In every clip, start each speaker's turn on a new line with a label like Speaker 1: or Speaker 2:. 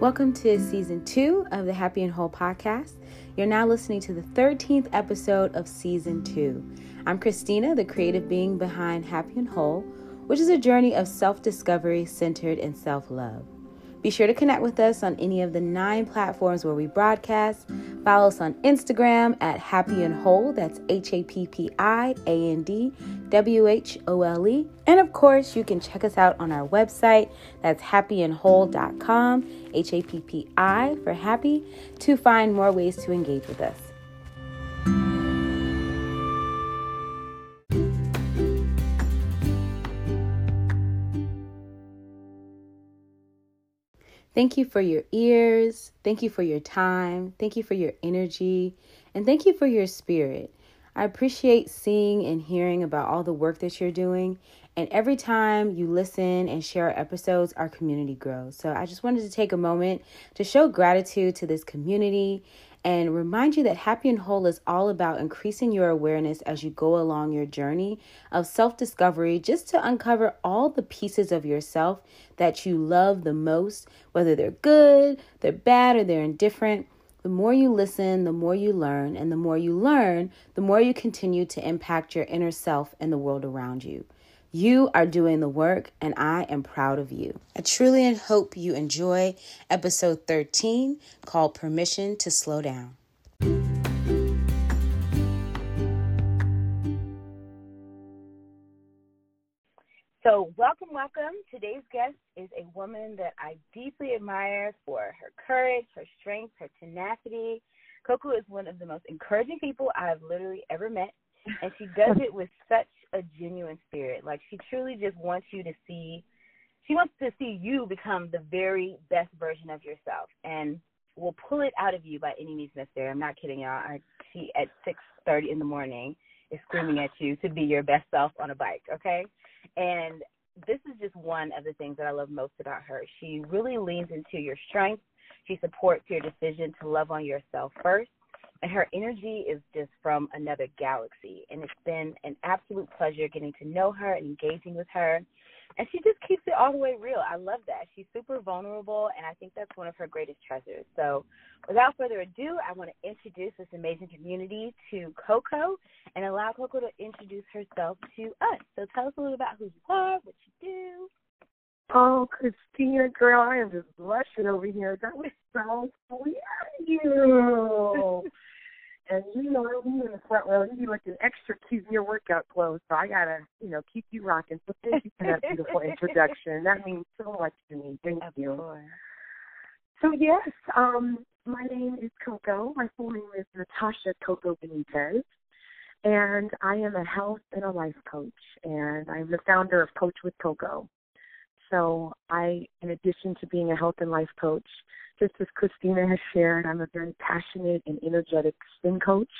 Speaker 1: Welcome to season two of the Happy and Whole podcast. You're now listening to the 13th episode of season two. I'm Christina, the creative being behind Happy and Whole, which is a journey of self discovery centered in self love. Be sure to connect with us on any of the nine platforms where we broadcast. Follow us on Instagram at Happy and Whole. That's H A P P I A N D W H O L E. And of course, you can check us out on our website. That's happyandwhole.com, H A P P I for happy, to find more ways to engage with us. Thank you for your ears. Thank you for your time. Thank you for your energy. And thank you for your spirit. I appreciate seeing and hearing about all the work that you're doing. And every time you listen and share our episodes, our community grows. So I just wanted to take a moment to show gratitude to this community and remind you that Happy and Whole is all about increasing your awareness as you go along your journey of self discovery, just to uncover all the pieces of yourself that you love the most, whether they're good, they're bad, or they're indifferent. The more you listen, the more you learn, and the more you learn, the more you continue to impact your inner self and the world around you. You are doing the work, and I am proud of you. I truly hope you enjoy episode 13 called Permission to Slow Down. So, welcome, welcome. Today's guest is a woman that I deeply admire for her courage, her strength, her tenacity. Coco is one of the most encouraging people I've literally ever met, and she does it with such a genuine spirit. Like she truly just wants you to see she wants to see you become the very best version of yourself and will pull it out of you by any means necessary. I'm not kidding y'all. I, she at six thirty in the morning is screaming at you to be your best self on a bike, okay? And this is just one of the things that I love most about her. She really leans into your strengths. She supports your decision to love on yourself first her energy is just from another galaxy. And it's been an absolute pleasure getting to know her and engaging with her. And she just keeps it all the way real. I love that. She's super vulnerable, and I think that's one of her greatest treasures. So, without further ado, I want to introduce this amazing community to Coco and allow Coco to introduce herself to us. So, tell us a little about who you are, what you do.
Speaker 2: Oh, Christina, girl, I am just blushing over here. That was so sweet of you. And you know, be in the front row. You like an extra cute in your workout clothes, so I gotta, you know, keep you rocking. So thank you for that beautiful introduction. That means so much to me. Thank
Speaker 1: of
Speaker 2: you.
Speaker 1: Course.
Speaker 2: So yes, um, my name is Coco. My full name is Natasha Coco Benitez. And I am a health and a life coach, and I'm the founder of Coach with Coco. So I, in addition to being a health and life coach, just as Christina has shared, I'm a very passionate and energetic spin coach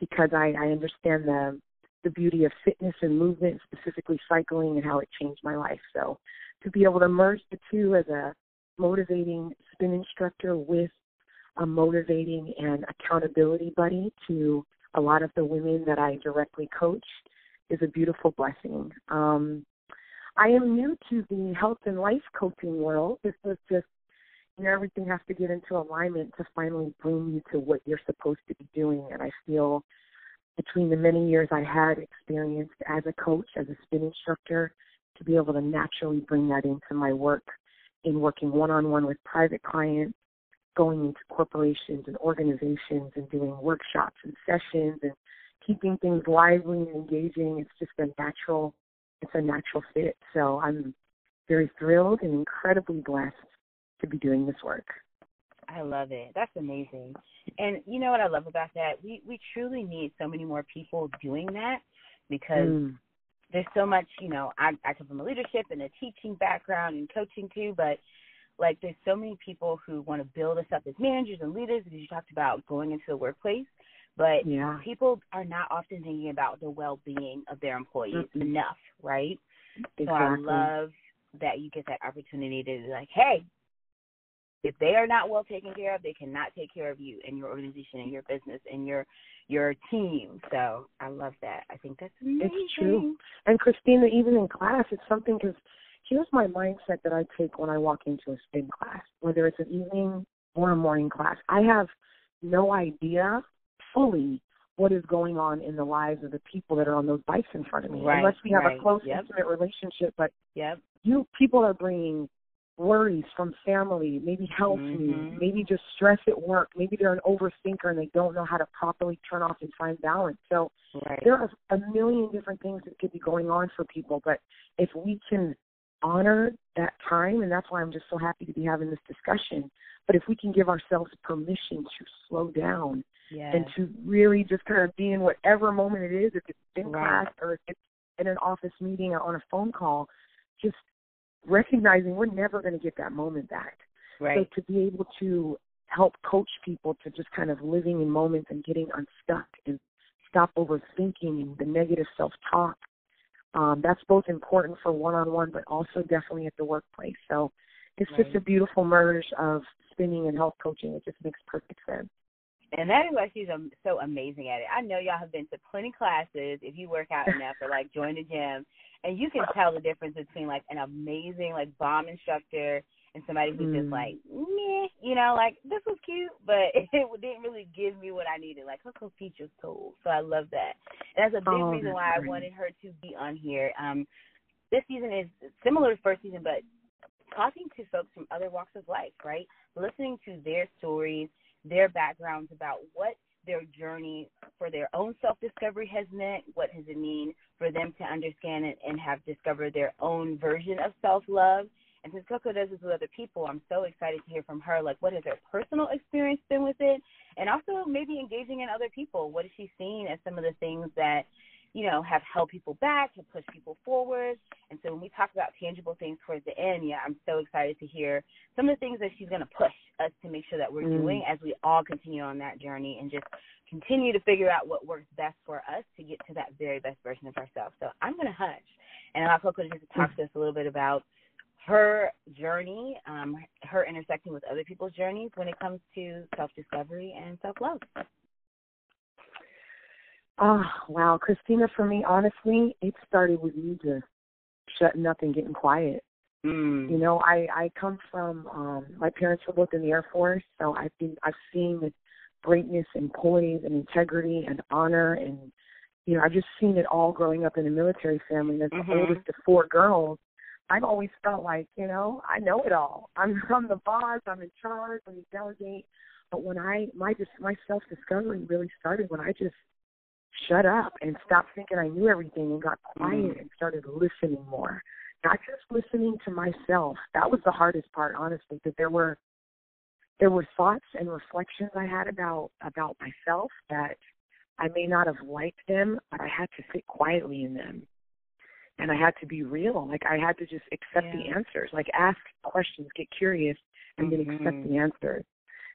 Speaker 2: because I, I understand the the beauty of fitness and movement, specifically cycling, and how it changed my life. So to be able to merge the two as a motivating spin instructor with a motivating and accountability buddy to a lot of the women that I directly coach is a beautiful blessing. Um, I am new to the health and life coaching world. This was just, know, everything has to get into alignment to finally bring you to what you're supposed to be doing. And I feel between the many years I had experienced as a coach, as a spin instructor, to be able to naturally bring that into my work in working one on one with private clients, going into corporations and organizations and doing workshops and sessions and keeping things lively and engaging. It's just a natural it's a natural fit. So I'm very thrilled and incredibly blessed to be doing this work.
Speaker 1: I love it. That's amazing. And you know what I love about that? We we truly need so many more people doing that because mm. there's so much, you know, I I come from a leadership and a teaching background and coaching too, but like there's so many people who want to build us up as managers and leaders because you talked about going into the workplace but
Speaker 2: yeah.
Speaker 1: people are not often thinking about the well-being of their employees mm-hmm. enough, right?
Speaker 2: Exactly.
Speaker 1: So I love that you get that opportunity to be like, hey, if they are not well taken care of, they cannot take care of you and your organization and your business and your your team. So I love that. I think that's amazing.
Speaker 2: It's true. And Christina, even in class, it's something because here's my mindset that I take when I walk into a spin class, whether it's an evening or a morning class. I have no idea fully what is going on in the lives of the people that are on those bikes in front of me,
Speaker 1: right,
Speaker 2: unless we have
Speaker 1: right.
Speaker 2: a close,
Speaker 1: yep.
Speaker 2: intimate relationship. But
Speaker 1: yep.
Speaker 2: you people are bringing worries from family, maybe health
Speaker 1: mm-hmm.
Speaker 2: needs, maybe just stress at work, maybe they're an overthinker and they don't know how to properly turn off and find balance. So
Speaker 1: right.
Speaker 2: there are a million different things that could be going on for people, but if we can honor that time, and that's why I'm just so happy to be having this discussion. But if we can give ourselves permission to slow down
Speaker 1: yes.
Speaker 2: and to really just kind of be in whatever moment it is, if it's in
Speaker 1: right.
Speaker 2: class or if it's in an office meeting or on a phone call, just recognizing we're never going to get that moment back.
Speaker 1: Right.
Speaker 2: So to be able to help coach people to just kind of living in moments and getting unstuck and stop overthinking the negative self-talk. Um, that's both important for one-on-one, but also definitely at the workplace. So it's
Speaker 1: right.
Speaker 2: just a beautiful merge of spinning and health coaching. It just makes perfect sense.
Speaker 1: And that is why she's um, so amazing at it. I know y'all have been to plenty classes if you work out enough or like join a gym, and you can tell the difference between like an amazing like bomb instructor and somebody who's
Speaker 2: mm.
Speaker 1: just like meh, you know, like this was cute, but it didn't really give me what I needed. Like her coach was cool, so I love that. And that's a big
Speaker 2: oh,
Speaker 1: reason why
Speaker 2: great.
Speaker 1: I wanted her to be on here. Um, this season is similar to first season, but talking to folks from other walks of life, right? Listening to their stories their backgrounds about what their journey for their own self discovery has meant, what does it mean for them to understand it and have discovered their own version of self love. And since Coco does this with other people, I'm so excited to hear from her, like what has her personal experience been with it? And also maybe engaging in other people. What has she seen as some of the things that you know, have held people back, have pushed people forward. And so when we talk about tangible things towards the end, yeah, I'm so excited to hear some of the things that she's going to push us to make sure that we're
Speaker 2: mm.
Speaker 1: doing as we all continue on that journey and just continue to figure out what works best for us to get to that very best version of ourselves. So I'm going to hush and allow Coco to just talk to us a little bit about her journey, um, her intersecting with other people's journeys when it comes to self discovery and self love.
Speaker 2: Oh, wow. Christina, for me, honestly, it started with me just shutting up and getting quiet.
Speaker 1: Mm.
Speaker 2: You know, I I come from um my parents were both in the Air Force, so I've been I've seen the greatness and poise and integrity and honor and you know, I've just seen it all growing up in a military family and as
Speaker 1: mm-hmm.
Speaker 2: the oldest of four girls, I've always felt like, you know, I know it all. I'm I'm the boss, I'm in charge, I'm the delegate. But when I my just my self discovery really started when I just shut up and stopped thinking I knew everything and got quiet
Speaker 1: mm.
Speaker 2: and started listening more. Not just listening to myself. That was the hardest part, honestly, because there were there were thoughts and reflections I had about about myself that I may not have liked them, but I had to sit quietly in them. And I had to be real. Like I had to just accept
Speaker 1: yeah.
Speaker 2: the answers. Like ask questions, get curious, and
Speaker 1: mm-hmm.
Speaker 2: then accept the answers.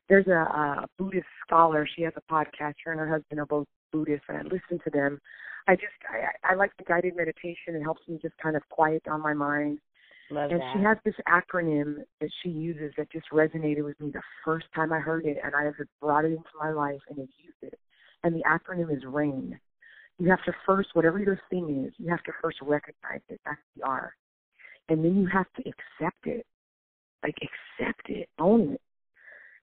Speaker 2: There's a, a Buddhist scholar. She has a podcast. Her and her husband are both Buddhist and I listen to them. I just I, I like the guided meditation. It helps me just kind of quiet down my mind.
Speaker 1: Love
Speaker 2: and
Speaker 1: that.
Speaker 2: she has this acronym that she uses that just resonated with me the first time I heard it, and I have brought it into my life and have used it. And the acronym is RAIN. You have to first, whatever your thing is, you have to first recognize it. That's the R. And then you have to accept it. Like, accept it, own it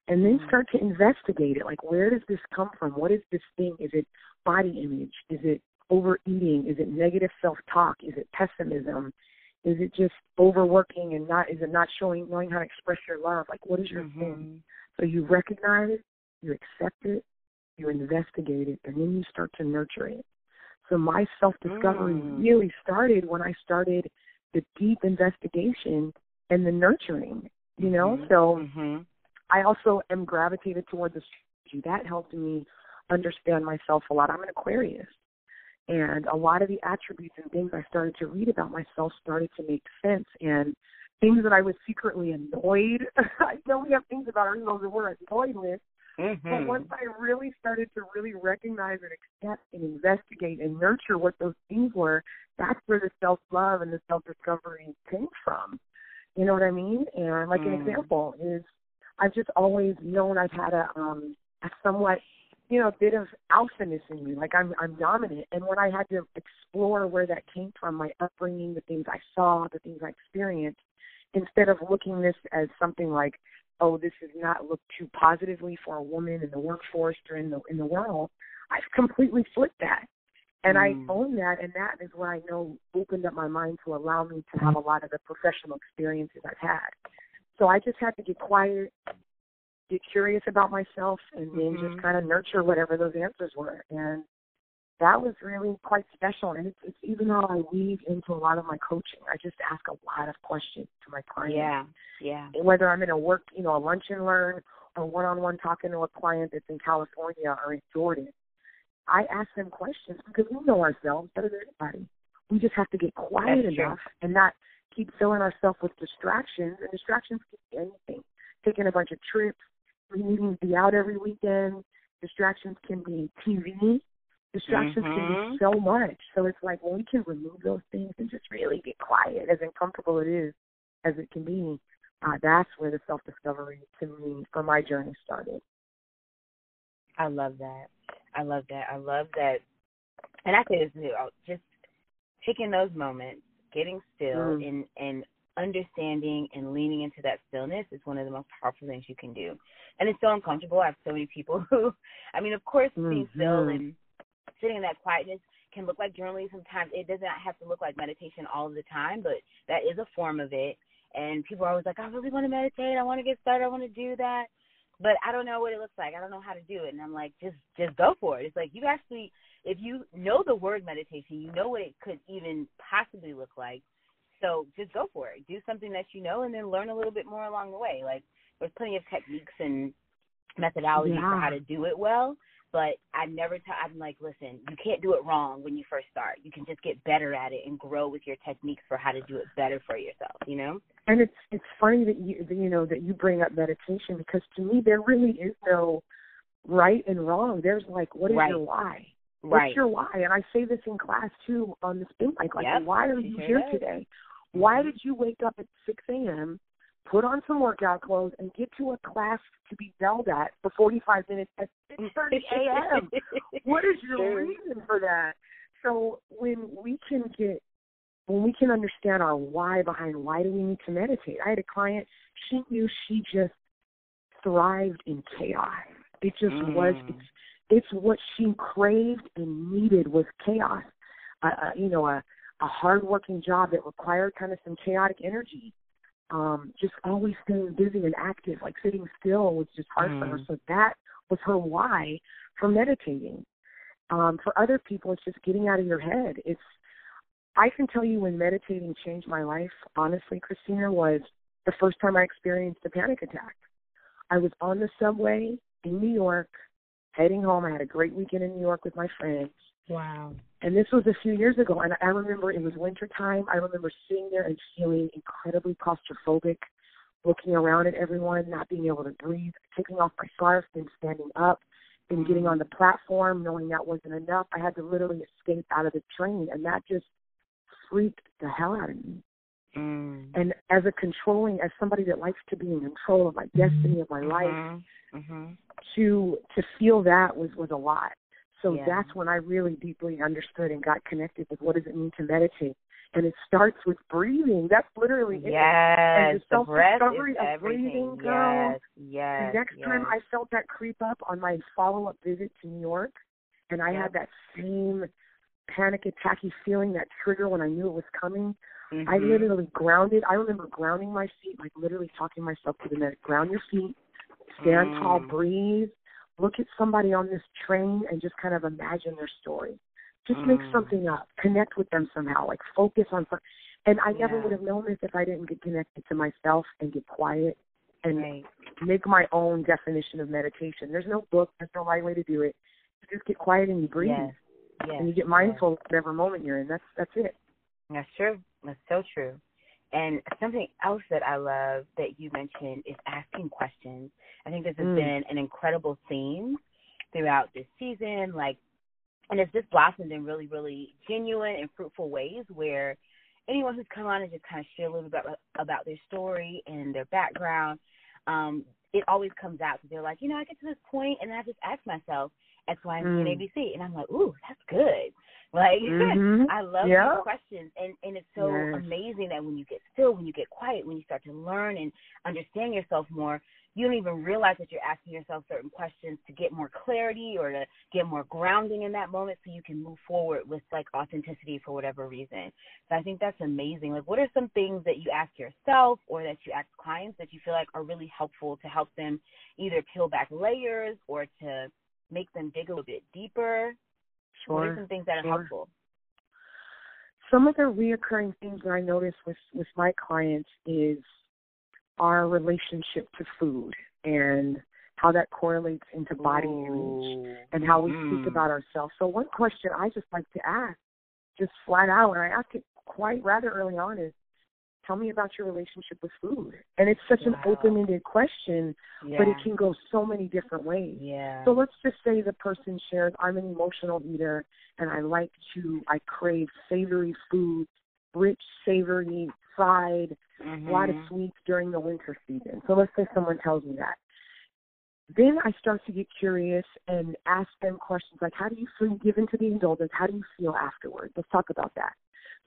Speaker 2: and then start to investigate it. Like, where does this come from? What is this thing? Is it body image? Is it overeating? Is it negative self-talk? Is it pessimism? Is it just overworking and not? Is it not showing, knowing how to express your love? Like, what is your
Speaker 1: mm-hmm.
Speaker 2: thing? So you recognize it, you accept it, you investigate it, and then you start to nurture it. So my self-discovery
Speaker 1: mm.
Speaker 2: really started when I started the deep investigation and the nurturing. You know,
Speaker 1: mm-hmm.
Speaker 2: so.
Speaker 1: Mm-hmm
Speaker 2: I also am gravitated towards the strategy. That helped me understand myself a lot. I'm an Aquarius. And a lot of the attributes and things I started to read about myself started to make sense. And things that I was secretly annoyed. I know we have things about ourselves that we're annoyed with.
Speaker 1: Mm-hmm.
Speaker 2: But once I really started to really recognize and accept and investigate and nurture what those things were, that's where the self love and the self discovery came from. You know what I mean? And like
Speaker 1: mm.
Speaker 2: an example is I've just always known I've had a um a somewhat you know, a bit of alphaness in me, like I'm I'm dominant. And when I had to explore where that came from, my upbringing, the things I saw, the things I experienced, instead of looking this as something like, oh, this is not looked too positively for a woman in the workforce or in the in the world, I've completely flipped that. And mm. I own that, and that is what I know opened up my mind to allow me to have a lot of the professional experiences I've had. So I just had to get quiet, get curious about myself, and then mm-hmm. just kind of nurture whatever those answers were. And that was really quite special. And it's, it's even though I weave into a lot of my coaching, I just ask a lot of questions to my clients.
Speaker 1: Yeah, yeah.
Speaker 2: Whether I'm in a work, you know, a lunch and learn or one-on-one talking to a client that's in California or in Jordan, I ask them questions because we know ourselves better than anybody. We just have to get quiet
Speaker 1: that's
Speaker 2: enough
Speaker 1: true.
Speaker 2: and not keep filling ourselves with distractions. And distractions can be anything. Taking a bunch of trips, needing to be out every weekend. Distractions can be TV. Distractions
Speaker 1: mm-hmm.
Speaker 2: can be mm-hmm. so much. So it's like when we can remove those things and just really get quiet, as uncomfortable it is as it can be, uh, that's where the self discovery to me for my journey started.
Speaker 1: I love that. I love that. I love that. And I say this too, just taking those moments, getting still,
Speaker 2: mm.
Speaker 1: and and understanding and leaning into that stillness is one of the most powerful things you can do. And it's so uncomfortable. I have so many people who, I mean, of course,
Speaker 2: mm-hmm.
Speaker 1: being still and sitting in that quietness can look like journaling sometimes. It doesn't have to look like meditation all the time, but that is a form of it. And people are always like, I really want to meditate. I want to get started. I want to do that. But I don't know what it looks like. I don't know how to do it. And I'm like, just just go for it. It's like you actually if you know the word meditation, you know what it could even possibly look like. So just go for it. Do something that you know and then learn a little bit more along the way. Like there's plenty of techniques and methodologies
Speaker 2: yeah.
Speaker 1: for how to do it well but I never tell. I'm like, listen, you can't do it wrong when you first start. You can just get better at it and grow with your techniques for how to do it better for yourself. You know.
Speaker 2: And it's it's funny that you you know that you bring up meditation because to me there really is no right and wrong. There's like, what is
Speaker 1: right.
Speaker 2: your why?
Speaker 1: Right.
Speaker 2: What's your why? And I say this in class too on the spin bike. Like,
Speaker 1: yep.
Speaker 2: why are you here today? Why did you wake up at 6 a.m put on some workout clothes, and get to a class to be yelled at for 45 minutes at 6:30 a.m. what is your
Speaker 1: sure.
Speaker 2: reason for that? So when we can get when we can understand our why behind why do we need to meditate. I had a client, she knew she just thrived in chaos. It just
Speaker 1: mm.
Speaker 2: was it's it's what she craved and needed was chaos. Uh, uh, you know, a a hardworking job that required kind of some chaotic energy um, just always staying busy and active, like sitting still was just hard
Speaker 1: mm.
Speaker 2: for her. So that was her why for meditating. Um, for other people, it's just getting out of your head. It's I can tell you when meditating changed my life, honestly, Christina, was the first time I experienced a panic attack. I was on the subway in New York, heading home. I had a great weekend in New York with my friends.
Speaker 1: Wow.
Speaker 2: And this was a few years ago, and I remember it was winter time. I remember sitting there and feeling incredibly claustrophobic, looking around at everyone, not being able to breathe, taking off my scarf, and standing up, and getting mm. on the platform, knowing that wasn't enough. I had to literally escape out of the train, and that just freaked the hell out of me.
Speaker 1: Mm.
Speaker 2: And as a controlling, as somebody that likes to be in control of my destiny, of my
Speaker 1: mm-hmm.
Speaker 2: life,
Speaker 1: mm-hmm.
Speaker 2: to to feel that was was a lot. So
Speaker 1: yeah.
Speaker 2: that's when I really deeply understood and got connected with what does it mean to meditate. And it starts with breathing. That's literally
Speaker 1: yes,
Speaker 2: it. And the
Speaker 1: self
Speaker 2: discovery
Speaker 1: of
Speaker 2: breathing, girl.
Speaker 1: Yes, yes.
Speaker 2: The next
Speaker 1: yes.
Speaker 2: time I felt that creep up on my follow up visit to New York, and I had that same panic attacky feeling, that trigger when I knew it was coming.
Speaker 1: Mm-hmm.
Speaker 2: I literally grounded. I remember grounding my feet, like literally talking myself to the net. Ground your feet, stand
Speaker 1: mm.
Speaker 2: tall, breathe, look at somebody on this train and just kind of imagine their story. Just
Speaker 1: mm.
Speaker 2: make something up. Connect with them somehow. Like focus on something. And I never would have known this if I didn't get connected to myself and get quiet and
Speaker 1: right.
Speaker 2: make my own definition of meditation. There's no book. There's no right way to do it. You just get quiet and you breathe.
Speaker 1: Yes. Yes.
Speaker 2: And you get mindful yes. whatever moment you're in. That's that's it.
Speaker 1: That's true. That's so true. And something else that I love that you mentioned is asking questions. I think this has
Speaker 2: mm.
Speaker 1: been an incredible theme throughout this season. Like, and it's just blossomed in really, really genuine and fruitful ways where anyone who's come on and just kind of share a little bit about, about their story and their background, um, it always comes out. They're like, you know, I get to this point and I just ask myself, X, Y, and Z, and ABC. And I'm like, ooh, that's good. Like
Speaker 2: Mhm.
Speaker 1: I love
Speaker 2: Yeah.
Speaker 1: these questions, and and it's so
Speaker 2: Yes.
Speaker 1: amazing that when you get still, when you get quiet, when you start to learn and understand yourself more, you don't even realize that you're asking yourself certain questions to get more clarity or to get more grounding in that moment, so you can move forward with like authenticity for whatever reason. So I think that's amazing. Like, what are some things that you ask yourself or that you ask clients that you feel like are really helpful to help them either peel back layers or to make them dig a little bit deeper? What are
Speaker 2: Sure.
Speaker 1: some things that are
Speaker 2: Sure.
Speaker 1: helpful?
Speaker 2: Some of the reoccurring things that I notice with with my clients is our relationship to food and how that correlates into body image and how we
Speaker 1: Mm.
Speaker 2: speak about ourselves. So one question I just like to ask, just flat out, and I ask it quite rather early on is, tell me about your relationship with food. And it's such an open-ended question,
Speaker 1: Yeah.
Speaker 2: but it can go so many different ways.
Speaker 1: Yeah.
Speaker 2: So let's just say the person shares, I'm an emotional eater and I like to, I crave savory food, rich, savory, fried,
Speaker 1: Mhm.
Speaker 2: a lot of sweets during the winter season. So let's say someone tells me that. Then I start to get curious and ask them questions like, how do you feel given to the indulgence? How do you feel afterwards? Let's talk about that.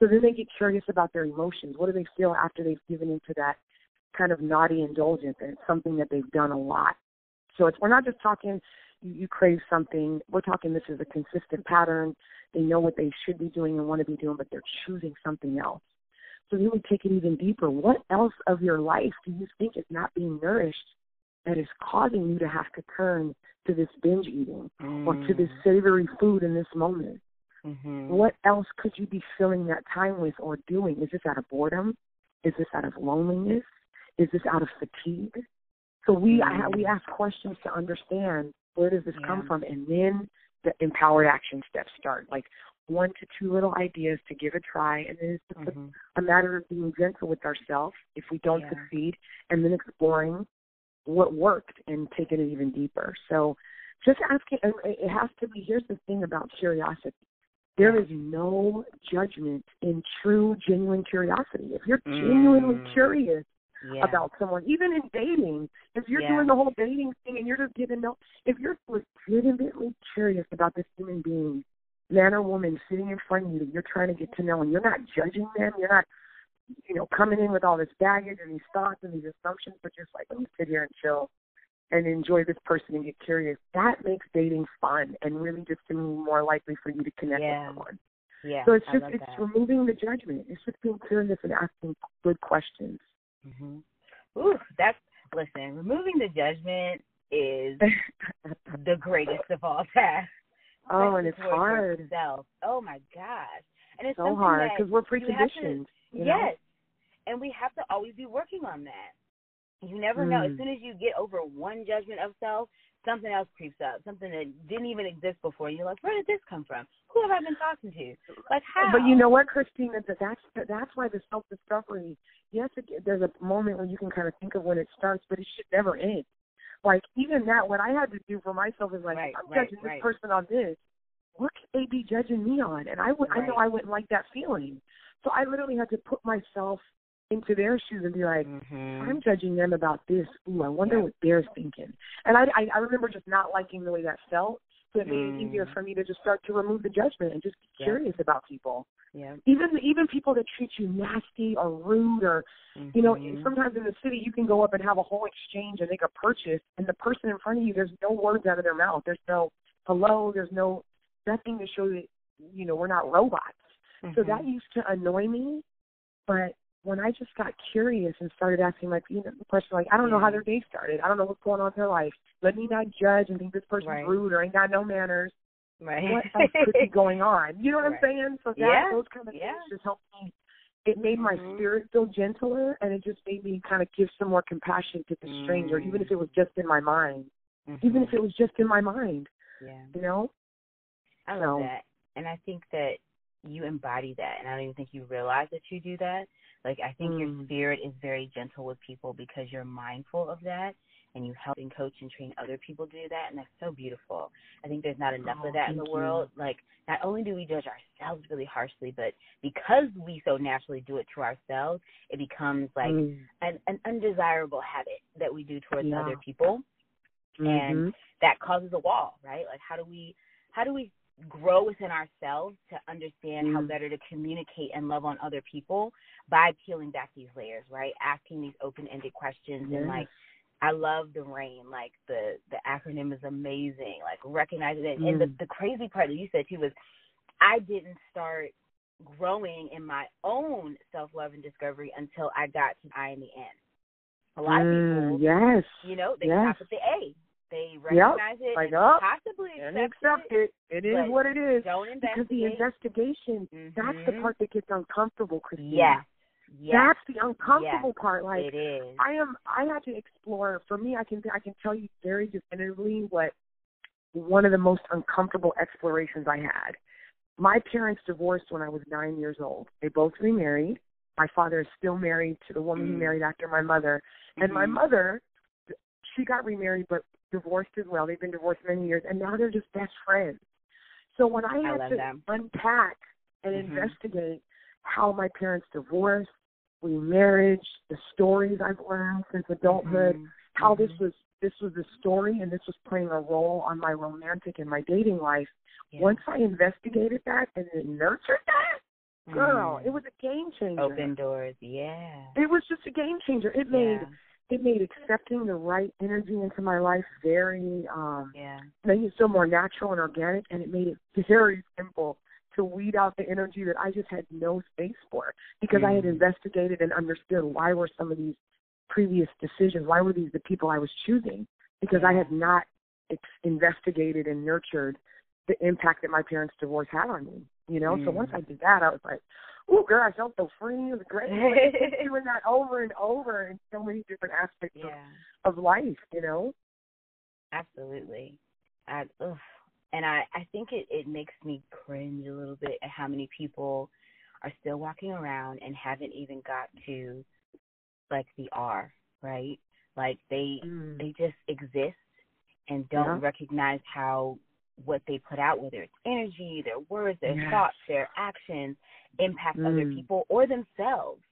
Speaker 2: So then they get curious about their emotions. What do they feel after they've given into that kind of naughty indulgence? And it's something that they've done a lot. So it's we're not just talking you, you crave something. We're talking this is a consistent pattern. They know what they should be doing and want to be doing, but they're choosing something else. So then we take it even deeper. What else of your life do you think is not being nourished that is causing you to have to turn to this binge eating or to this mm. savory food in this moment?
Speaker 1: Mhm.
Speaker 2: What else could you be filling that time with or doing? Is this out of boredom? Is this out of loneliness? Is this out of fatigue? So we I,
Speaker 1: Mm.
Speaker 2: we ask questions to understand where does this come from, and then the empowered action steps start. Like one to two little ideas to give a try, and then it's just a-
Speaker 1: Mhm.
Speaker 2: a matter of being gentle with ourselves if we don't
Speaker 1: Yeah.
Speaker 2: succeed, and then exploring what worked and taking it even deeper. So just asking, it has to be. Here's the thing about curiosity: there is no judgment in true, genuine curiosity. If you're genuinely
Speaker 1: Mm.
Speaker 2: curious
Speaker 1: Yeah.
Speaker 2: about someone, even in dating, if you're
Speaker 1: Yeah.
Speaker 2: doing the whole dating thing and you're just getting know, if you're legitimately curious about this human being, man or woman sitting in front of you that you're trying to get to know, and you're not judging them, you're not, you know, coming in with all this baggage and these thoughts and these assumptions, but just like, let me sit here and chill and enjoy this person and get curious. That makes dating fun and really just to me more likely for you to connect
Speaker 1: Yeah.
Speaker 2: with someone.
Speaker 1: yeah.
Speaker 2: So it's just it's
Speaker 1: that.
Speaker 2: removing the judgment. It's just being curious and asking good questions.
Speaker 1: Mhm. Ooh, that's listen. Removing the judgment is the greatest of all tasks.
Speaker 2: oh, and it's hard.
Speaker 1: yourself. Oh my gosh, and it's
Speaker 2: so hard because we're
Speaker 1: have to-
Speaker 2: you know?
Speaker 1: yes, and we have to always be working on that. You never know. As
Speaker 2: Mm.
Speaker 1: soon as you get over one judgment of self, something else creeps up, something that didn't even exist before. You're like, where did this come from? Who have I been talking to? Like how?
Speaker 2: But you know what, Christina? That that's that's why the self discovery. Yes, it, there's a moment where you can kind of think of when it starts, but it should never end. Like even that, what I had to do for myself is like,
Speaker 1: Right,
Speaker 2: I'm
Speaker 1: right,
Speaker 2: judging
Speaker 1: right.
Speaker 2: this person on this. What could they be judging me on? And I would, I know I wouldn't like that feeling. So I literally had to put myself into their shoes and be like,
Speaker 1: Mhm.
Speaker 2: I'm judging them about this. Ooh, I wonder
Speaker 1: Yeah.
Speaker 2: what they're thinking. And I, I I remember just not liking the way that felt. So it made
Speaker 1: Mm.
Speaker 2: it easier for me to just start to remove the judgment and just be
Speaker 1: Yeah.
Speaker 2: curious about people.
Speaker 1: yeah.
Speaker 2: Even even people that treat you nasty or rude or you know,
Speaker 1: Mhm.
Speaker 2: sometimes in the city you can go up and have a whole exchange and make a purchase and the person in front of you there's no words out of their mouth. There's no hello, there's no nothing to show that you know, we're not robots. So that
Speaker 1: Mhm.
Speaker 2: used to annoy me. But when I just got curious and started asking like you know the question like I don't know how their day started. I don't know what's going on in their life. Let me not judge and think this person's
Speaker 1: Right.
Speaker 2: rude or ain't got no manners.
Speaker 1: right.
Speaker 2: What else could be going on? You know what
Speaker 1: Right.
Speaker 2: I'm saying? So that
Speaker 1: Yeah.
Speaker 2: those kind of
Speaker 1: Yeah.
Speaker 2: things just helped me. It made my
Speaker 1: Mhm.
Speaker 2: spirit feel gentler, and it just made me kind of give some more compassion to the stranger,
Speaker 1: Mm.
Speaker 2: even if it was just in my mind. Even if
Speaker 1: Mhm.
Speaker 2: it was just in my mind,
Speaker 1: yeah.
Speaker 2: you know.
Speaker 1: I love
Speaker 2: So-
Speaker 1: that. And I think that you embody that and I don't even think you realize that you do that. Like I think your
Speaker 2: Mm.
Speaker 1: spirit is very gentle with people because you're mindful of that and you help and coach and train other people to do that and that's so beautiful. I think there's not enough
Speaker 2: Oh,
Speaker 1: of that in the
Speaker 2: you.
Speaker 1: world. Like not only do we judge ourselves really harshly, but because we so naturally do it to ourselves, it becomes like
Speaker 2: Mm.
Speaker 1: an, an undesirable habit that we do towards
Speaker 2: Yeah.
Speaker 1: other people.
Speaker 2: mm-hmm.
Speaker 1: and that causes a wall, right? Like how do we how do we grow within ourselves to understand mm-hmm. how better to communicate and love on other people by peeling back these layers, right? Asking these open-ended questions
Speaker 2: yes.
Speaker 1: and like I love the rain. Like the the acronym is amazing. Like recognizing it. Mm. And the mm. the crazy part that you said too was I didn't start growing in my own self love and discovery until I got to I in the end. A lot
Speaker 2: mm,
Speaker 1: of people,
Speaker 2: yes,
Speaker 1: you know, they
Speaker 2: yes.
Speaker 1: stop at the A. They recognize
Speaker 2: yep.
Speaker 1: it
Speaker 2: like, oh,
Speaker 1: possibly
Speaker 2: and
Speaker 1: accept,
Speaker 2: accept it. It is what it is.
Speaker 1: Don't
Speaker 2: Because the investigation,
Speaker 1: mm-hmm.
Speaker 2: that's the part that gets uncomfortable, Christina.
Speaker 1: Yes. Yes.
Speaker 2: That's the uncomfortable
Speaker 1: yes.
Speaker 2: part. Like
Speaker 1: it is.
Speaker 2: I am. I had to explore. For me, I can. I can tell you very definitively what one of the most uncomfortable explorations I had. My parents divorced when I was nine years old. They both remarried. My father is still married to the woman
Speaker 1: mm.
Speaker 2: he married after my mother, and
Speaker 1: mm-hmm.
Speaker 2: my mother, she got remarried but divorced as well. They've been divorced many years, and now they're just best friends. So when I had
Speaker 1: I
Speaker 2: to
Speaker 1: them.
Speaker 2: unpack and
Speaker 1: mm-hmm.
Speaker 2: investigate how my parents divorced, remarriage, the stories I've learned since adulthood,
Speaker 1: mm-hmm.
Speaker 2: how
Speaker 1: mm-hmm.
Speaker 2: this was this was a story and this was playing a role on my romantic and my dating life.
Speaker 1: Yeah.
Speaker 2: Once I investigated that and then nurtured that, girl,
Speaker 1: mm.
Speaker 2: it was a game changer.
Speaker 1: Open doors, yeah.
Speaker 2: It was just a game changer. It made
Speaker 1: yeah.
Speaker 2: It made accepting the right energy into my life very um
Speaker 1: yeah.
Speaker 2: made it so more natural and organic and it made it very simple to weed out the energy that I just had no space for because
Speaker 1: mm.
Speaker 2: I had investigated and understood why were some of these previous decisions, why were these the people I was choosing? Because
Speaker 1: yeah.
Speaker 2: I had not ex- investigated and nurtured the impact that my parents' divorce had on me. You know,
Speaker 1: mm.
Speaker 2: so once I did that, I was like, "Oh, girl, I felt so free. It was great." doing that over and over in so many different aspects
Speaker 1: yeah.
Speaker 2: of, of life. You know.
Speaker 1: Absolutely. I, ugh, and I I think it it makes me cringe a little bit at how many people are still walking around and haven't even got to like the R, right? Like they
Speaker 2: mm.
Speaker 1: they just exist and don't
Speaker 2: yeah.
Speaker 1: recognize how what they put out, whether it's energy, their words, their
Speaker 2: yes.
Speaker 1: thoughts, their actions, impact
Speaker 2: mm.
Speaker 1: other people or themselves.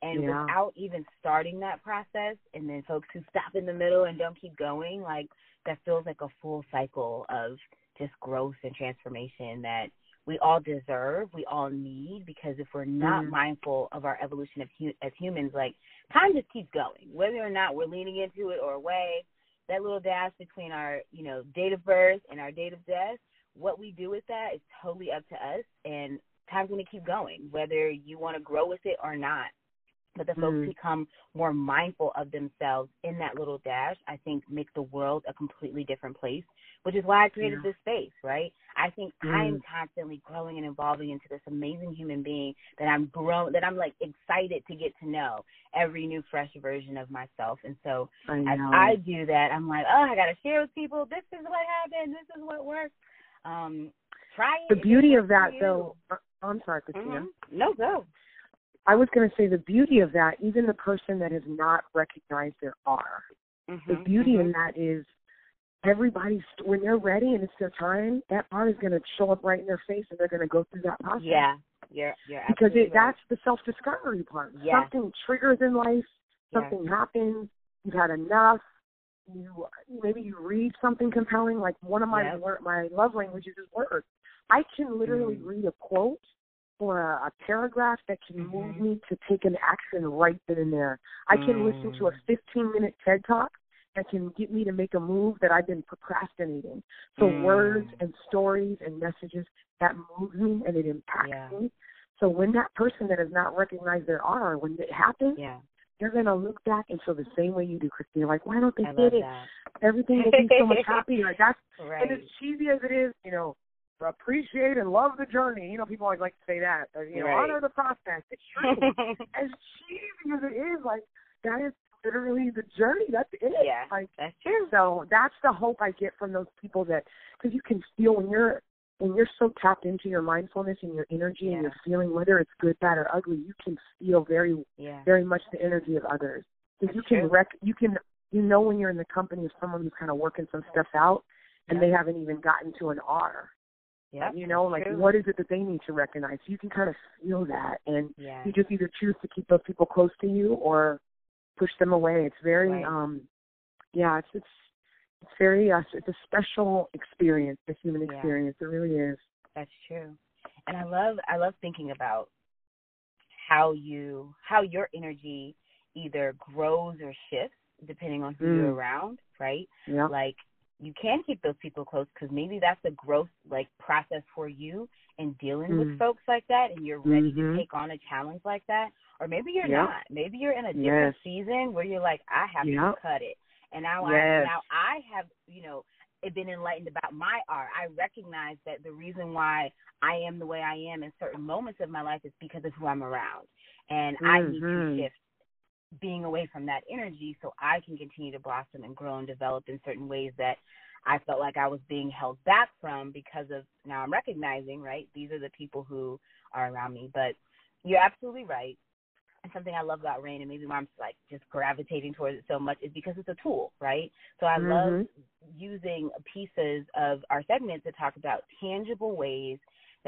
Speaker 1: And
Speaker 2: yeah.
Speaker 1: without even starting that process, and then folks who stop in the middle and don't keep going, like that feels like a full cycle of just growth and transformation that we all deserve, we all need, because if we're not
Speaker 2: mm.
Speaker 1: mindful of our evolution of hu- as humans, like time just keeps going, whether or not we're leaning into it or away. That little dash between our, you know, date of birth and our date of death, what we do with that is totally up to us, and time's going to keep going, whether you want to grow with it or not but the folks
Speaker 2: mm.
Speaker 1: become more mindful of themselves in that little dash, I think make the world a completely different place, which is why I created
Speaker 2: yeah.
Speaker 1: this space, right? I think
Speaker 2: mm.
Speaker 1: I'm constantly growing and evolving into this amazing human being that I'm grown that I'm like excited to get to know every new fresh version of myself. And so
Speaker 2: I
Speaker 1: as I do that, I'm like, Oh, I gotta share with people, this is what happened, this is what worked. Um try
Speaker 2: it. The beauty of that though uh, I'm sorry, Christina.
Speaker 1: Mm-hmm. No, go.
Speaker 2: I was going to say the beauty of that, even the person that has not recognized their R,
Speaker 1: mm-hmm,
Speaker 2: the beauty
Speaker 1: mm-hmm.
Speaker 2: in that is everybody's when they're ready and it's their time, that R is going to show up right in their face and they're going to go through that process.
Speaker 1: Yeah, you're, you're
Speaker 2: because it,
Speaker 1: right.
Speaker 2: that's the self discovery part.
Speaker 1: Yes.
Speaker 2: Something triggers in life, something happens, you've had enough. You maybe you read something compelling. Like one of my my love languages is words. I can literally
Speaker 1: mm.
Speaker 2: read a quote or a, a paragraph that can
Speaker 1: mm-hmm.
Speaker 2: move me to take an action right then and there. I can
Speaker 1: mm.
Speaker 2: listen to a 15 minute TED talk that can get me to make a move that I've been procrastinating. So
Speaker 1: mm.
Speaker 2: words and stories and messages that move me and it impacts
Speaker 1: yeah.
Speaker 2: me. So when that person that has not recognized their R, when it happens,
Speaker 1: yeah.
Speaker 2: they're gonna look back and feel the same way you do, Christina. Like, why don't they
Speaker 1: I
Speaker 2: get it?
Speaker 1: That.
Speaker 2: Everything will be so much happier. That's
Speaker 1: right.
Speaker 2: and as cheesy as it is, you know, appreciate and love the journey. You know, people always like to say that. Uh, you know,
Speaker 1: right.
Speaker 2: honor the process. It's true. as cheesy as it is, like that is literally the journey. That's it.
Speaker 1: Yeah,
Speaker 2: like
Speaker 1: that's true.
Speaker 2: So that's the hope I get from those people that because you can feel when you're when you're so tapped into your mindfulness and your energy
Speaker 1: yeah.
Speaker 2: and your feeling, whether it's good, bad, or ugly, you can feel very
Speaker 1: yeah.
Speaker 2: very much the energy of others. Because you can
Speaker 1: true.
Speaker 2: rec you can you know when you're in the company of someone who's kind of working some stuff out and
Speaker 1: yeah.
Speaker 2: they haven't even gotten to an R.
Speaker 1: Yeah,
Speaker 2: you know, like
Speaker 1: true.
Speaker 2: what is it that they need to recognize? You can kind of feel that, and
Speaker 1: yeah.
Speaker 2: you just either choose to keep those people close to you or push them away. It's very,
Speaker 1: right.
Speaker 2: um yeah, it's it's It's very uh, it's a special experience, the human
Speaker 1: Yeah.
Speaker 2: experience. It really is.
Speaker 1: That's true. And I love I love thinking about how you how your energy either grows or shifts depending on who you're
Speaker 2: Mm.
Speaker 1: around, right?
Speaker 2: Yeah.
Speaker 1: Like you can keep those people close because maybe that's a growth like process for you in dealing with
Speaker 2: Mm.
Speaker 1: folks like that, and you're ready
Speaker 2: Mhm.
Speaker 1: to take on a challenge like that. Or maybe you're
Speaker 2: Yeah.
Speaker 1: not. Maybe you're in a different
Speaker 2: Yes.
Speaker 1: season where you're like, I have
Speaker 2: Yeah.
Speaker 1: to cut it, and now I now I have you know been enlightened about my R. I recognize that the reason why I am the way I am in certain moments of my life is because of who I'm around, and I need to
Speaker 2: Mhm.
Speaker 1: shift being away from that energy so I can continue to blossom and grow and develop in certain ways that I felt like I was being held back from because of now I'm recognizing, right? These are the people who are around me. But you're absolutely right. And something I love about rain and maybe why I'm like just gravitating towards it so much is because it's a tool, right? So I love
Speaker 2: Mhm.
Speaker 1: using pieces of our segment to talk about tangible ways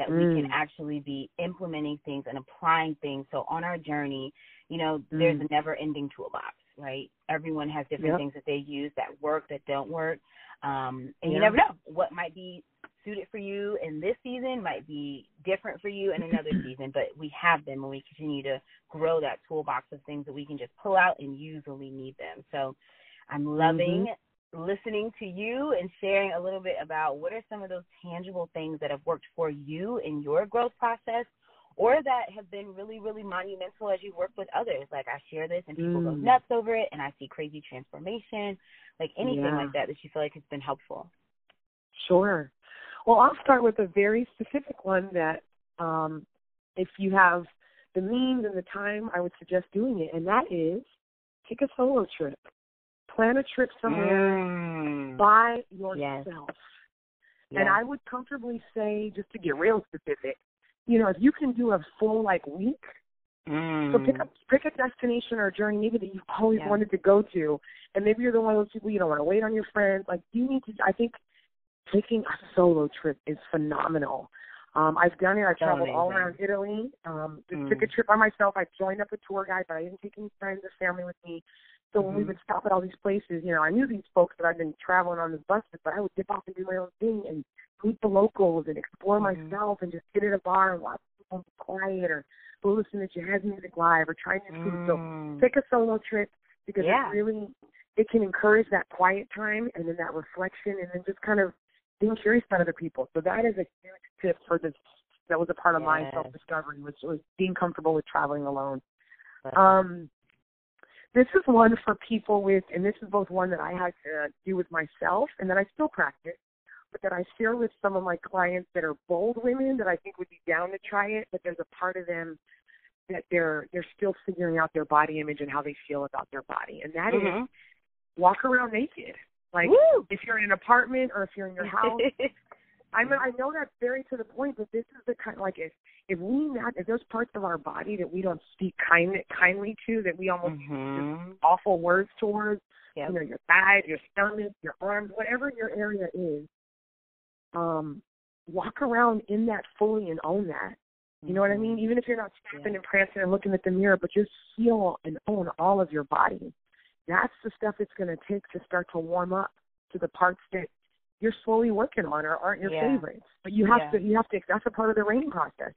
Speaker 1: that we
Speaker 2: Mm.
Speaker 1: can actually be implementing things and applying things. So on our journey, you know, there's
Speaker 2: Mm.
Speaker 1: a never ending toolbox, right? Everyone has different
Speaker 2: Yep.
Speaker 1: things that they use that work, that don't work. Um, and you never know what might be suited for you in this season might be different for you in another season, but we have them and we continue to grow that toolbox of things that we can just pull out and use when we need them. So I'm loving listening to you and sharing a little bit about what are some of those tangible things that have worked for you in your growth process or that have been really, really monumental as you work with others. Like I share this and people go
Speaker 2: Mm.
Speaker 1: nuts over it and I see crazy transformation. Like anything
Speaker 2: Yeah.
Speaker 1: like that that you feel like has been helpful.
Speaker 2: Sure. Well, I'll start with a very specific one that um, if you have the means and the time, I would suggest doing it, and that is take a solo trip. Plan a trip somewhere
Speaker 1: Mm.
Speaker 2: by yourself.
Speaker 1: Yes.
Speaker 2: And I would comfortably say, just to get real specific, you know, if you can do a full like week,
Speaker 1: mm.
Speaker 2: so pick a pick a destination or a journey maybe that you've always
Speaker 1: Yeah.
Speaker 2: wanted to go to, and maybe you're the one of those people you don't want to wait on your friends. Like you need to. I think taking a solo trip is phenomenal. Um, I've done it. I've
Speaker 1: So
Speaker 2: traveled all around Italy. Um, just
Speaker 1: Mm.
Speaker 2: took a trip by myself. I joined up a tour guide, but I didn't take any friends or family with me. So when we
Speaker 1: Mhm.
Speaker 2: would stop at all these places, you know, I knew these folks that I'd been traveling on this bus with, but I would dip off and do my own thing and meet the locals and explore
Speaker 1: Mhm.
Speaker 2: myself and just sit at a bar and watch people be quiet or go listen to jazz music live or try new food. So
Speaker 1: Mm.
Speaker 2: take a solo trip because
Speaker 1: Yeah.
Speaker 2: it really it can encourage that quiet time and then that reflection and then just kind of being curious about other people. So that is a huge tip for this that was a part of my self discovery was was being comfortable with traveling alone. Um this is one for people with and this is both one that I had to do with myself and that I still practice, but that I share with some of my clients that are bold women that I think would be down to try it, but there's a part of them that they're they're still figuring out their body image and how they feel about their body. And that is
Speaker 1: Mhm.
Speaker 2: walk around naked. Like
Speaker 1: Woo!
Speaker 2: if you're in an apartment or if you're in your house. I mean, I know that's very to the point, but this is the kind like if if we not if there's parts of our body that we don't speak kind kindly to, that we almost use
Speaker 1: Mhm.
Speaker 2: just awful words towards,
Speaker 1: Yep.
Speaker 2: you know, your thighs, your stomach, your arms, whatever your area is, um, walk around in that fully and own that. You know what I mean? Even if you're not snapping
Speaker 1: Yeah.
Speaker 2: and prancing and looking at the mirror, but just feel and own all of your body. That's the stuff it's going to take to start to warm up to the parts that you're slowly working on or aren't your
Speaker 1: Yeah.
Speaker 2: favorites. But you have
Speaker 1: Yeah.
Speaker 2: to, you have to. That's a part of the rain process.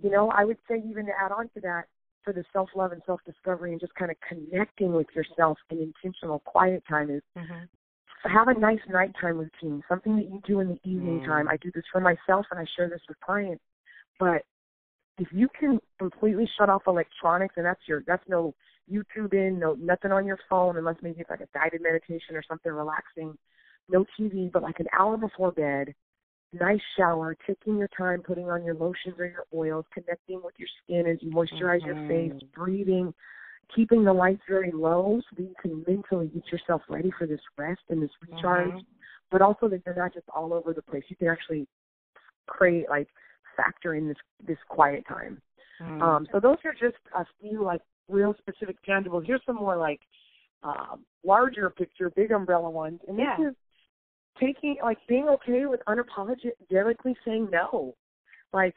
Speaker 2: You know, I would say even to add on to that, for the self love and self discovery and just kind of connecting with yourself in intentional quiet time is
Speaker 1: Mhm.
Speaker 2: have a nice nighttime routine, something that you do in the evening
Speaker 1: Mm.
Speaker 2: time. I do this for myself and I share this with clients. But if you can completely shut off electronics and that's your that's no YouTube in, no nothing on your phone unless maybe it's like a guided meditation or something relaxing, no TV, but like an hour before bed, nice shower, taking your time, putting on your lotions or your oils, connecting with your skin as you moisturize your face,
Speaker 1: Mhm.
Speaker 2: breathing, keeping the lights very low so that you can mentally get yourself ready for this rest and this recharge,
Speaker 1: Mhm.
Speaker 2: but also that you're not just all over the place. You can actually create like factor in this this quiet time.
Speaker 1: Mm.
Speaker 2: Um, so those are just a few like real specific tangibles. Here's some more like um, larger picture, big umbrella ones, and
Speaker 1: Yeah.
Speaker 2: this is taking like being okay with unapologetically saying no. Like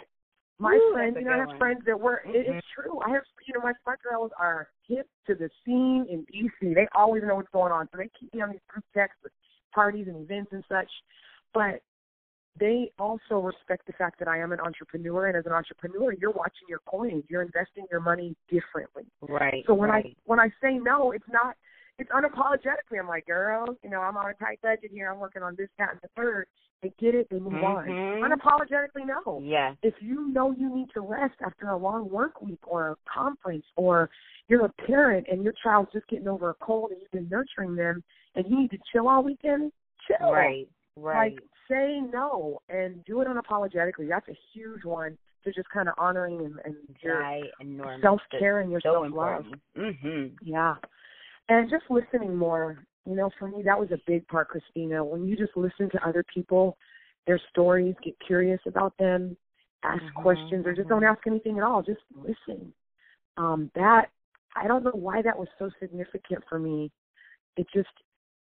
Speaker 2: my
Speaker 1: Ooh,
Speaker 2: friends, you know, I have
Speaker 1: one.
Speaker 2: friends that were. It,
Speaker 1: Mhm.
Speaker 2: it's true. I have, you know, my smart girls are hip to the scene in DC. They always know what's going on, so they keep me on these group texts with parties and events and such, but they also respect the fact that I am an entrepreneur, and as an entrepreneur, you're watching your coins, you're investing your money differently.
Speaker 1: Right.
Speaker 2: So when
Speaker 1: right.
Speaker 2: I when I say no, it's not it's unapologetically. I'm like, girl, you know, I'm on a tight budget here. I'm working on this, that, and the third. They get it. They move
Speaker 1: mm-hmm.
Speaker 2: on. Unapologetically, no.
Speaker 1: Yeah.
Speaker 2: If you know you need to rest after a long work week or a conference, or you're a parent and your child's just getting over a cold and you've been nurturing them, and you need to chill all weekend, chill.
Speaker 1: Right. Right.
Speaker 2: Like say no and do it unapologetically. That's a huge one to just kind of honoring and, and your self care and your self love.
Speaker 1: Mm-hmm.
Speaker 2: Yeah and just listening more. You know, for me, that was a big part, Christina. When you just listen to other people, their stories, get curious about them, ask
Speaker 1: mm-hmm,
Speaker 2: questions, or just
Speaker 1: mm-hmm.
Speaker 2: don't ask anything at all. Just listen. Um, that I don't know why that was so significant for me. It just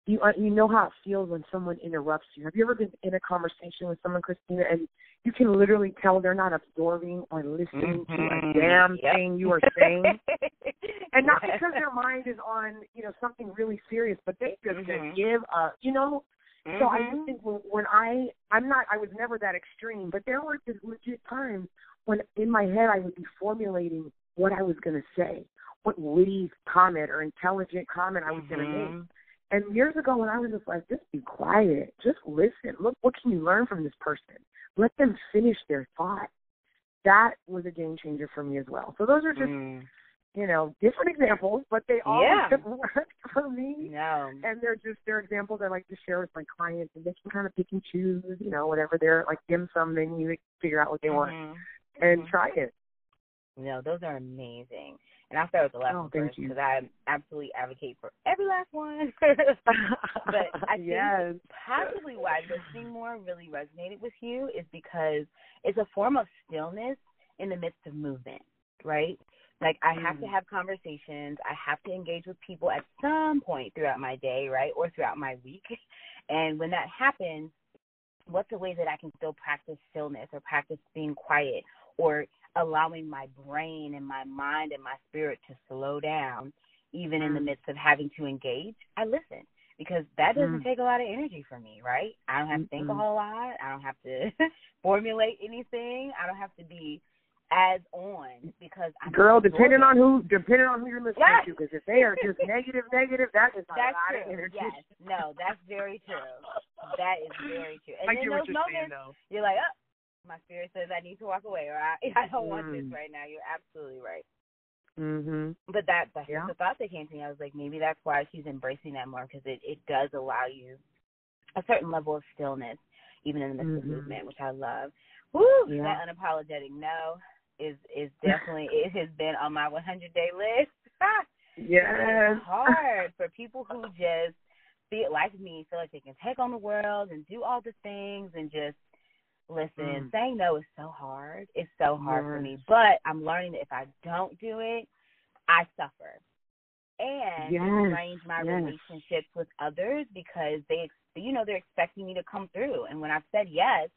Speaker 2: you uh, you know how it feels when someone interrupts you. Have you ever been in a conversation with someone, Christina, and you can literally tell they're not absorbing or listening
Speaker 1: mm-hmm.
Speaker 2: to a damn
Speaker 1: yep.
Speaker 2: thing you are saying, and not because their mind is on you know something really serious, but they just
Speaker 1: mm-hmm.
Speaker 2: give a you know. So I
Speaker 1: Mm-hmm.
Speaker 2: think when, when I I'm not I was never that extreme, but there were just legit times when in my head I would be formulating what I was going to say, what witty comment or intelligent comment I was going to make. And years ago, when I was just like, just be quiet, just listen. Look, what can you learn from this person? Let them finish their thought. That was a game changer for me as well. So those are just,
Speaker 1: Mm.
Speaker 2: you know, different examples, but they all
Speaker 1: Yeah.
Speaker 2: have worked for me.
Speaker 1: No.
Speaker 2: And they're just they're examples I like to share with my clients, and they can kind of pick and choose, you know, whatever they're like dim sum menu, they figure out what they want
Speaker 1: Mhm.
Speaker 2: and
Speaker 1: Mhm.
Speaker 2: try it.
Speaker 1: No, those are amazing. And I'll start with the last
Speaker 2: Oh,
Speaker 1: one first because I absolutely advocate for every last one. but I think
Speaker 2: yes.
Speaker 1: possibly why listening more really resonated with you is because it's a form of stillness in the midst of movement, right? Like I have to
Speaker 2: Mm.
Speaker 1: have conversations, I have to engage with people at some point throughout my day, right? Or throughout my week. And when that happens, what's a way that I can still practice stillness or practice being quiet or allowing my brain and my mind and my spirit to slow down even in the
Speaker 2: Mm.
Speaker 1: midst of having to engage, I listen because that doesn't
Speaker 2: Mm.
Speaker 1: take a lot of energy from me, right? I don't have to think a
Speaker 2: Mm-mm.
Speaker 1: whole lot. I don't have to formulate anything. I don't have to be as on because I'm
Speaker 2: Girl, depending on who, depending on who you're listening
Speaker 1: Yes.
Speaker 2: to, because if they are just negative, negative, that is a
Speaker 1: That's
Speaker 2: lot
Speaker 1: true.
Speaker 2: of energy.
Speaker 1: Yes. No, that's very true. That is very true. And
Speaker 2: I
Speaker 1: in those
Speaker 2: what you're saying, though.
Speaker 1: you're like, oh, my spirit says I need to walk away, or I, I don't want this
Speaker 2: Mm.
Speaker 1: right now. You're absolutely right.
Speaker 2: Mhm.
Speaker 1: But that that's
Speaker 2: Yeah.
Speaker 1: just the thought that came to me. I was like, maybe that's why she's embracing that more because it it does allow you a certain level of stillness, even in the midst of
Speaker 2: Mhm.
Speaker 1: movement, which I love. Woo!
Speaker 2: Yeah.
Speaker 1: That unapologetic no is is definitely it has been on my 100 day list.
Speaker 2: Yes.
Speaker 1: It's hard for people who just feel like me, feel like they can take on the world and do all the things and just listen.
Speaker 2: Mm.
Speaker 1: Saying no is so hard. It's so hard for me. But I'm learning that if I don't do it, I suffer. And
Speaker 2: Yes.
Speaker 1: strains my
Speaker 2: Yes.
Speaker 1: relationships with others because they, you know, they're expecting me to come through. And when I've said yes,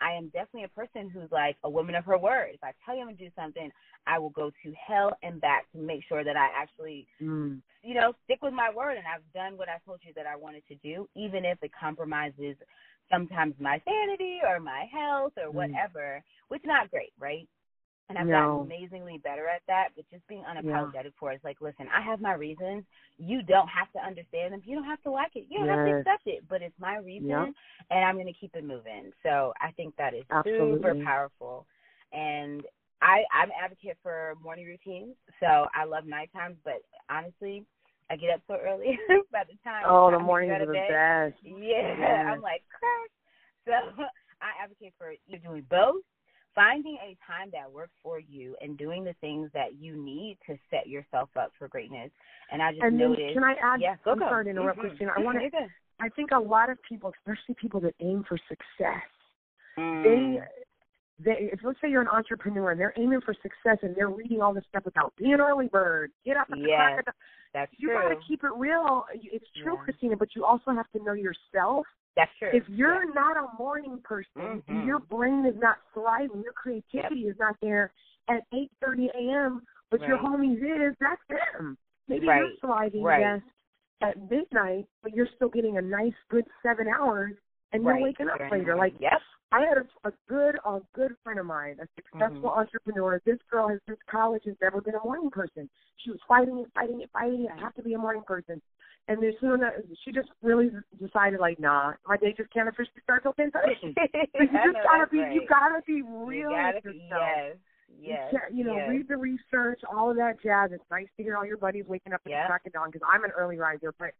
Speaker 1: I am definitely a person who's like a woman of her word. If I tell you I'm gonna do something, I will go to hell and back to make sure that I actually
Speaker 2: Mm.
Speaker 1: you know, stick with my word and I've done what I told you that I wanted to do, even if it compromises sometimes my sanity or my health or
Speaker 2: Mm.
Speaker 1: whatever, which is not great, right? And I've
Speaker 2: No.
Speaker 1: gotten amazingly better at that, but just being unapologetic for. It's like, listen, I have my reasons. You don't have to understand them. You don't have to like it. You don't have to accept it, but it's my reason
Speaker 2: Yep.
Speaker 1: and I'm going to keep it moving. So I think that is super powerful. And I I'm an advocate for morning routines. So I love night times, but honestly, I get up so early by the time
Speaker 2: Oh, the mornings
Speaker 1: out
Speaker 2: are the
Speaker 1: bed.
Speaker 2: best.
Speaker 1: Yeah. I'm like crack. So I advocate for you doing both, finding a time that works for you, and doing the things that you need to set yourself up for greatness. And I just
Speaker 2: And then
Speaker 1: noticed.
Speaker 2: can I add?
Speaker 1: yeah, go
Speaker 2: I'm
Speaker 1: go.
Speaker 2: sorry to interrupt,
Speaker 1: Mhm.
Speaker 2: Christina. I want to. I think a lot of people, especially people that aim for success,
Speaker 1: Mm.
Speaker 2: they they if let's say you're an entrepreneur and they're aiming for success and they're reading all this stuff about be an early bird, get up at the crack
Speaker 1: Yes,
Speaker 2: of the
Speaker 1: That's
Speaker 2: you
Speaker 1: true.
Speaker 2: gotta keep it real. It's true,
Speaker 1: Yeah.
Speaker 2: Christina, but you also have to know yourself.
Speaker 1: That's true.
Speaker 2: If you're
Speaker 1: Yeah.
Speaker 2: not a morning person
Speaker 1: Mhm.
Speaker 2: your brain is not thriving, your creativity is not there at eight thirty AM, but your
Speaker 1: Right.
Speaker 2: homies is, that's them. Maybe
Speaker 1: Right.
Speaker 2: you're thriving
Speaker 1: Right.
Speaker 2: best at midnight, but you're still getting a nice, good seven hours, and
Speaker 1: right.
Speaker 2: you're waking up later. Like,
Speaker 1: yes,
Speaker 2: I had a, a good, a good friend of mine, a successful
Speaker 1: mm-hmm.
Speaker 2: entrepreneur. This girl has since college has never been a morning person. She was fighting it, fighting it, fighting it. I have to be a morning person. And then soon as she just really decided, like, nah, my day just can't officially start till ten thirty. you just gotta be,
Speaker 1: right.
Speaker 2: you gotta be real
Speaker 1: you gotta
Speaker 2: with
Speaker 1: be,
Speaker 2: yourself.
Speaker 1: Yes. Yes,
Speaker 2: you, you know,
Speaker 1: yes.
Speaker 2: read the research, all of that jazz. It's nice to hear all your buddies waking up at
Speaker 1: yep.
Speaker 2: the crack of dawn because I'm an early riser. But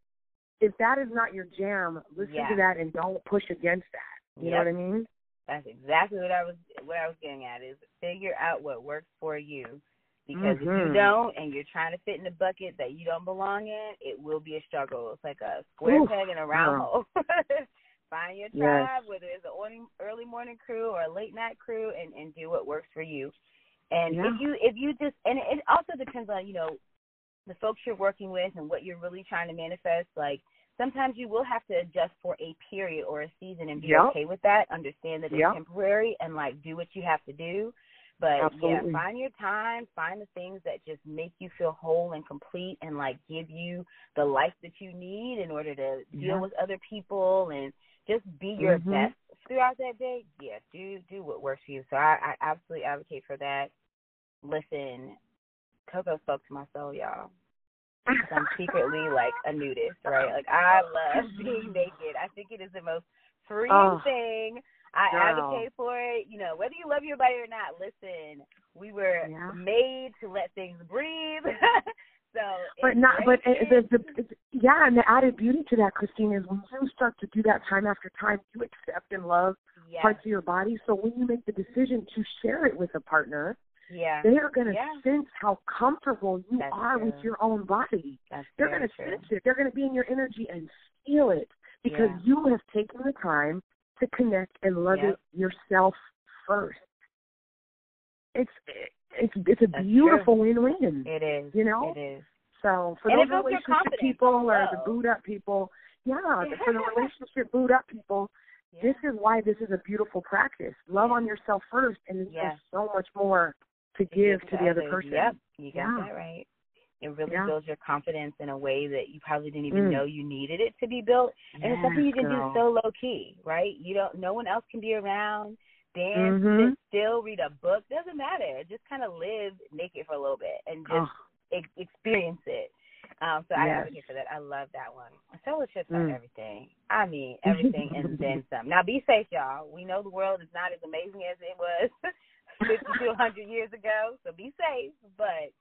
Speaker 2: if that is not your jam, listen
Speaker 1: yeah.
Speaker 2: to that and don't push against that. You
Speaker 1: yep.
Speaker 2: know what I mean?
Speaker 1: That's exactly what I was what I was getting at is figure out what works for you. Because
Speaker 2: mm-hmm.
Speaker 1: if you don't and you're trying to fit in a bucket that you don't belong in, it will be a struggle. It's like a square
Speaker 2: Oof.
Speaker 1: peg in a round hole. Find your tribe,
Speaker 2: yes.
Speaker 1: whether it's an early morning crew or a late night crew, and and do what works for you. And
Speaker 2: yeah.
Speaker 1: if you if you just and it also depends on you know the folks you're working with and what you're really trying to manifest. Like sometimes you will have to adjust for a period or a season and be
Speaker 2: yep.
Speaker 1: okay with that. Understand that it's
Speaker 2: yep.
Speaker 1: temporary and like do what you have to do. But
Speaker 2: Absolutely.
Speaker 1: yeah, find your time, find the things that just make you feel whole and complete and like give you the life that you need in order to deal
Speaker 2: yeah.
Speaker 1: with other people and just be your
Speaker 2: mm-hmm.
Speaker 1: best throughout that day. Yeah, do do what works for you. So I, I absolutely advocate for that. Listen, Coco spoke to my soul, y'all. I'm secretly like a nudist, right? Like I love mm-hmm. being naked. I think it is the most freeing
Speaker 2: oh,
Speaker 1: thing. I
Speaker 2: girl.
Speaker 1: advocate for it. You know, whether you love your body or not, listen, we were
Speaker 2: yeah.
Speaker 1: made to let things breathe. so
Speaker 2: But not but uh, the, the, the yeah, and the added beauty to that, Christina, is when you start to do that time after time, you accept and love
Speaker 1: yes.
Speaker 2: parts of your body. So when you make the decision to share it with a partner,
Speaker 1: yeah.
Speaker 2: they are going to
Speaker 1: yeah.
Speaker 2: sense how comfortable you
Speaker 1: That's
Speaker 2: are
Speaker 1: true.
Speaker 2: with your own body.
Speaker 1: That's
Speaker 2: They're going to sense it. They're going to be in your energy and feel it because
Speaker 1: yeah.
Speaker 2: you have taken the time to connect and love
Speaker 1: yep.
Speaker 2: it yourself first. It's it's it's a
Speaker 1: That's
Speaker 2: beautiful win-win.
Speaker 1: It is.
Speaker 2: You know.
Speaker 1: It is.
Speaker 2: So for
Speaker 1: and
Speaker 2: those relationship people or the
Speaker 1: oh.
Speaker 2: boot up people, yeah, for the relationship boot up people,
Speaker 1: yeah.
Speaker 2: this is why this is a beautiful practice. Love
Speaker 1: yeah.
Speaker 2: on yourself first, and there's so much more to give to,
Speaker 1: to
Speaker 2: the other person.
Speaker 1: Yep, you got
Speaker 2: yeah.
Speaker 1: that right. It really
Speaker 2: yeah.
Speaker 1: builds your confidence in a way that you probably didn't even
Speaker 2: mm.
Speaker 1: know you needed it to be built. And
Speaker 2: yes,
Speaker 1: it's something you can
Speaker 2: girl.
Speaker 1: do so low key, right? You don't. No one else can be around. Dance,
Speaker 2: mm-hmm.
Speaker 1: sit still, read a book. Doesn't matter. Just kind of live naked for a little bit and just
Speaker 2: oh.
Speaker 1: ex- experience it. Um, so I
Speaker 2: yes.
Speaker 1: advocate for that. I love that one. Fellowships
Speaker 2: mm.
Speaker 1: are everything. I mean, everything and then some. Now be safe, y'all. We know the world is not as amazing as it was 50 to 100 years ago, so be safe. But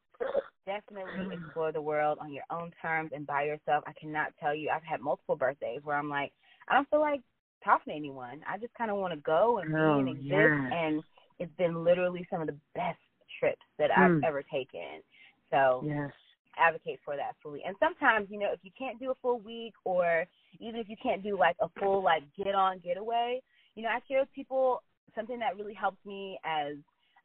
Speaker 1: definitely explore the world on your own terms and by yourself. I cannot tell you. I've had multiple birthdays where I'm like, I don't feel like talking to anyone. I just kind of want to go and
Speaker 2: oh,
Speaker 1: be and exist.
Speaker 2: Yes.
Speaker 1: And it's been literally some of the best trips that
Speaker 2: mm.
Speaker 1: I've ever taken. So
Speaker 2: yes.
Speaker 1: advocate for that fully. And sometimes, you know, if you can't do a full week or even if you can't do like a full like get on getaway, you know, I share with people something that really helps me as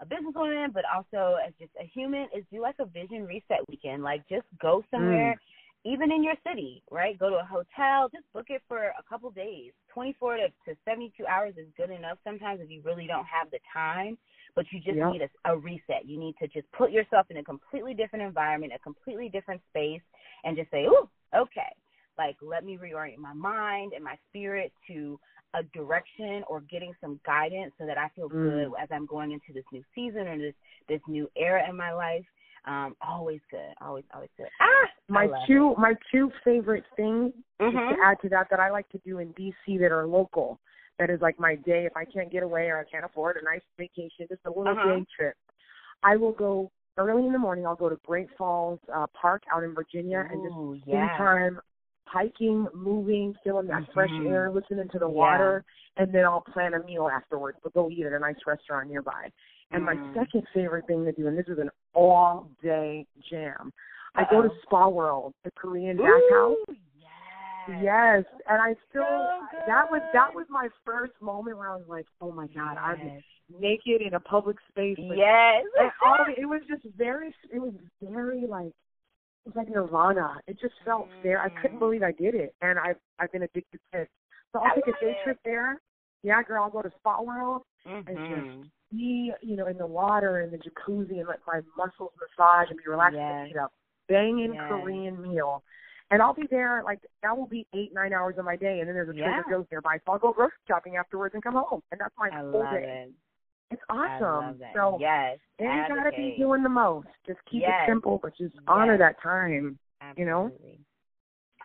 Speaker 1: a businesswoman, but also as just a human is do like a vision reset weekend. Like just go somewhere, mm. even in your city, right? Go to a hotel, just book it for a couple days. 24 to, to 72 hours is good enough sometimes if you really don't have the time, but you just
Speaker 2: yep.
Speaker 1: need a, a reset. You need to just put yourself in a completely different environment, a completely different space, and just say, ooh, okay. Like, let me reorient my mind and my spirit to a direction or getting some guidance so that I feel
Speaker 2: mm.
Speaker 1: good as I'm going into this new season or this this new era in my life. Um, always good, always always good. Ah,
Speaker 2: my two
Speaker 1: it.
Speaker 2: my two favorite things
Speaker 1: mm-hmm.
Speaker 2: to add to that that I like to do in DC that are local. That is like my day if I can't get away or I can't afford a nice vacation, just a little
Speaker 1: uh-huh.
Speaker 2: day trip. I will go early in the morning. I'll go to Great Falls uh, Park out in Virginia
Speaker 1: Ooh,
Speaker 2: and just
Speaker 1: yeah.
Speaker 2: spend time hiking, moving, feeling that
Speaker 1: mm-hmm.
Speaker 2: fresh air, listening to the water, and then I'll plan a meal afterwards. We'll go eat at a nice restaurant nearby. And
Speaker 1: mm.
Speaker 2: my second favorite thing to do, and this is an all day jam,
Speaker 1: Uh-oh.
Speaker 2: I go to Spa World, the Korean bathhouse.
Speaker 1: Yes.
Speaker 2: Yes, and I still
Speaker 1: So
Speaker 2: that was that was my first moment where I was like, oh my god,
Speaker 1: yes.
Speaker 2: I'm naked in a public space. But,
Speaker 1: yes.
Speaker 2: and all it, it was just very, it was very like was like nirvana. It just felt mm. fair. I couldn't believe I did it, and I've I've been addicted since. So I'll
Speaker 1: I
Speaker 2: take a day
Speaker 1: it.
Speaker 2: trip there. Yeah, girl, I'll go to Spa World
Speaker 1: mm-hmm.
Speaker 2: and just be, you know, in the water in the jacuzzi and let my muscles massage and be relaxed
Speaker 1: yes.
Speaker 2: and eat a banging
Speaker 1: yes.
Speaker 2: Korean meal. and I'll be there like that will be eight nine hours of my day, and then there's a
Speaker 1: yeah.
Speaker 2: Trader Joe's nearby, so I'll go grocery shopping afterwards and come home, and that's my
Speaker 1: I
Speaker 2: whole
Speaker 1: love
Speaker 2: day.
Speaker 1: it.
Speaker 2: It's awesome.
Speaker 1: So
Speaker 2: yes, you gotta be doing the most. Just keep
Speaker 1: yes.
Speaker 2: it simple, but just
Speaker 1: yes.
Speaker 2: honor that time.
Speaker 1: Absolutely.
Speaker 2: You know.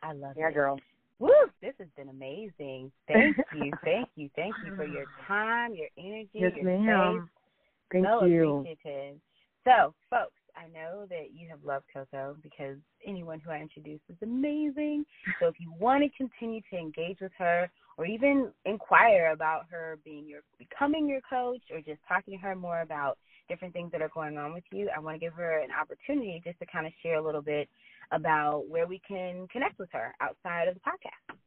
Speaker 1: I love
Speaker 2: yeah,
Speaker 1: it.
Speaker 2: Yeah, girl.
Speaker 1: Woo! This has been amazing. Thank you, thank you, thank you for your time, your energy,
Speaker 2: yes,
Speaker 1: your
Speaker 2: ma'am.
Speaker 1: space.
Speaker 2: Thank
Speaker 1: so
Speaker 2: you.
Speaker 1: appreciative. So, folks, I know that you have loved Coco because anyone who I introduced is amazing. So if you want to continue to engage with her or even inquire about her being your becoming your coach or just talking to her more about different things that are going on with you, I want to give her an opportunity just to kind of share a little bit about where we can connect with her outside of the podcast.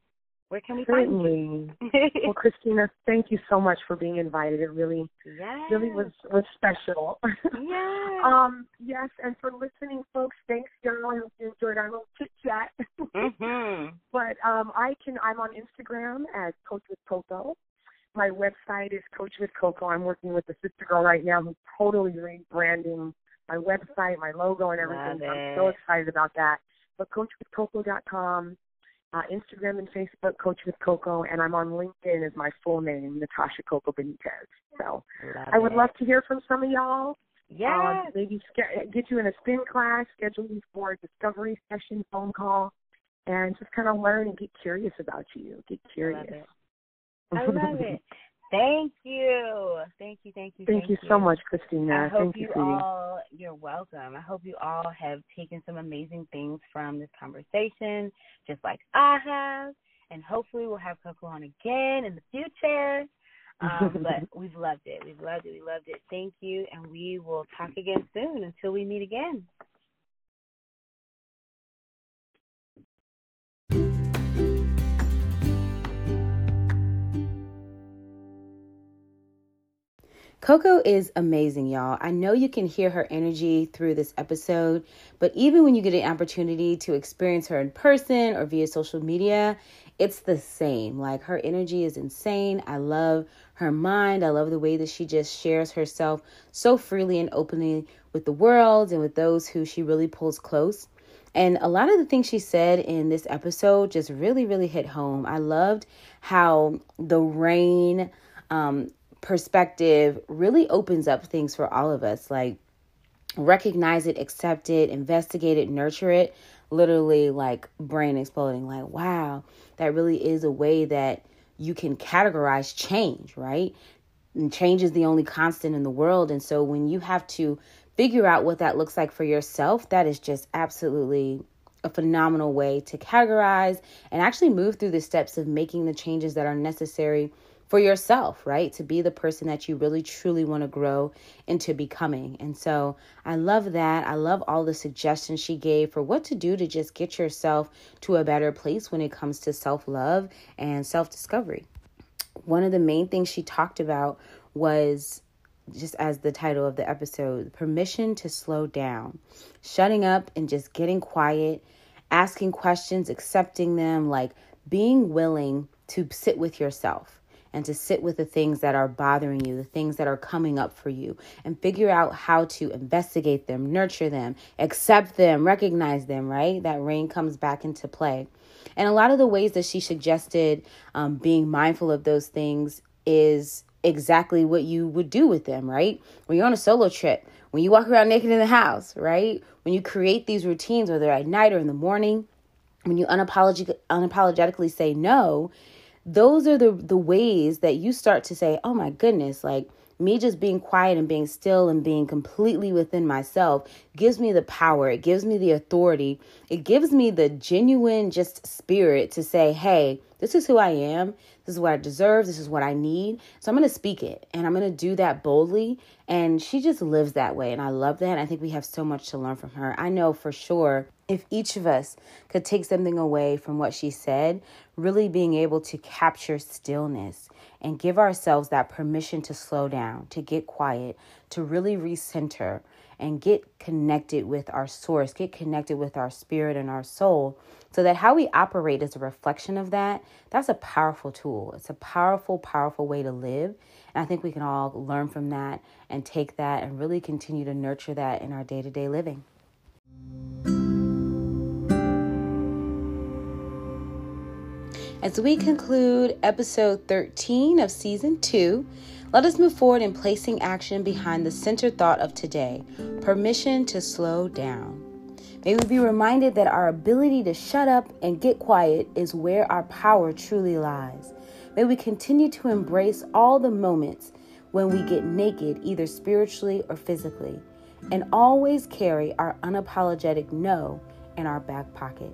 Speaker 1: Where can we
Speaker 2: Certainly.
Speaker 1: find you?
Speaker 2: well, Christina, thank you so much for being invited. It really,
Speaker 1: yes.
Speaker 2: really was was special.
Speaker 1: Yeah.
Speaker 2: um. Yes, and for listening, folks, thanks, y'all. I hope you enjoyed our little chit chat.
Speaker 1: mhm.
Speaker 2: But um, I can. I'm on Instagram as Coach with Coco. My website is Coach with Coco. I'm working with a sister girl right now who's totally rebranding my website, my logo, and everything. I'm so excited about that. But CoachWithCoco.com, uh, Instagram and Facebook, Coach with Coco, and I'm on LinkedIn as my full name, Natasha Coco Benitez. So
Speaker 1: Love
Speaker 2: I would
Speaker 1: it.
Speaker 2: love to hear from some of y'all.
Speaker 1: Yeah.
Speaker 2: Um, maybe get you in a spin class, schedule you for a discovery session, phone call, and just kind of learn and get curious about you. Get curious.
Speaker 1: I love it. I love it. Thank you. Thank you, thank you,
Speaker 2: Thank, you so much, Christina.
Speaker 1: I hope
Speaker 2: Thank
Speaker 1: you,
Speaker 2: you,
Speaker 1: all, you're welcome. I hope you all have taken some amazing things from this conversation, just like I have. And hopefully we'll have Coco on again in the future. Um, but we've loved it. We've loved it. We loved it. Thank you. And we will talk again soon until we meet again. Coco is amazing, y'all. I know you can hear her energy through this episode, but even when you get an opportunity to experience her in person or via social media, it's the same. Like her energy is insane. I love her mind. I love the way that she just shares herself so freely and openly with the world and with those who she really pulls close. And a lot of the things she said in this episode just really, really hit home. I loved how the rain um, perspective really opens up things for all of us. Like, recognize it, accept it, investigate it, nurture it. Literally, like, brain exploding. Like, wow, that really is a way that you can categorize change, right? And change is the only constant in the world. And so, when you have to figure out what that looks like for yourself, that is just absolutely a phenomenal way to categorize and actually move through the steps of making the changes that are necessary for yourself, right? To be the person that you really truly want to grow into becoming. And so I love that. I love all the suggestions she gave for what to do to just get yourself to a better place when it comes to self love and self discovery. One of the main things she talked about was just as the title of the episode permission to slow down, shutting up and just getting quiet, asking questions, accepting them, like being willing to sit with yourself and to sit with the things that are bothering you, the things that are coming up for you, and figure out how to investigate them, nurture them, accept them, recognize them, right? That rain comes back into play. And a lot of the ways that she suggested um, being mindful of those things is exactly what you would do with them, right? When you're on a solo trip, when you walk around naked in the house, right? When you create these routines, whether at night or in the morning, when you unapolog- unapologetically say no, those are the the ways that you start to say, "Oh my goodness, like me just being quiet and being still and being completely within myself gives me the power. It gives me the authority. It gives me the genuine just spirit to say, "Hey, this is who I am. This is what I deserve. This is what I need. So I'm going to speak it and I'm going to do that boldly. And she just lives that way. And I love that. I think we have so much to learn from her. I know for sure if each of us could take something away from what she said, really being able to capture stillness and give ourselves that permission to slow down, to get quiet, to really recenter and get connected with our source, get connected with our spirit and our soul, so that how we operate is a reflection of that. That's a powerful tool. It's a powerful, powerful way to live. And I think we can all learn from that and take that and really continue to nurture that in our day to day living. As we conclude episode 13 of season 2, let us move forward in placing action behind the center thought of today permission to slow down. May we be reminded that our ability to shut up and get quiet is where our power truly lies. May we continue to embrace all the moments when we get naked, either spiritually or physically, and always carry our unapologetic no in our back pocket.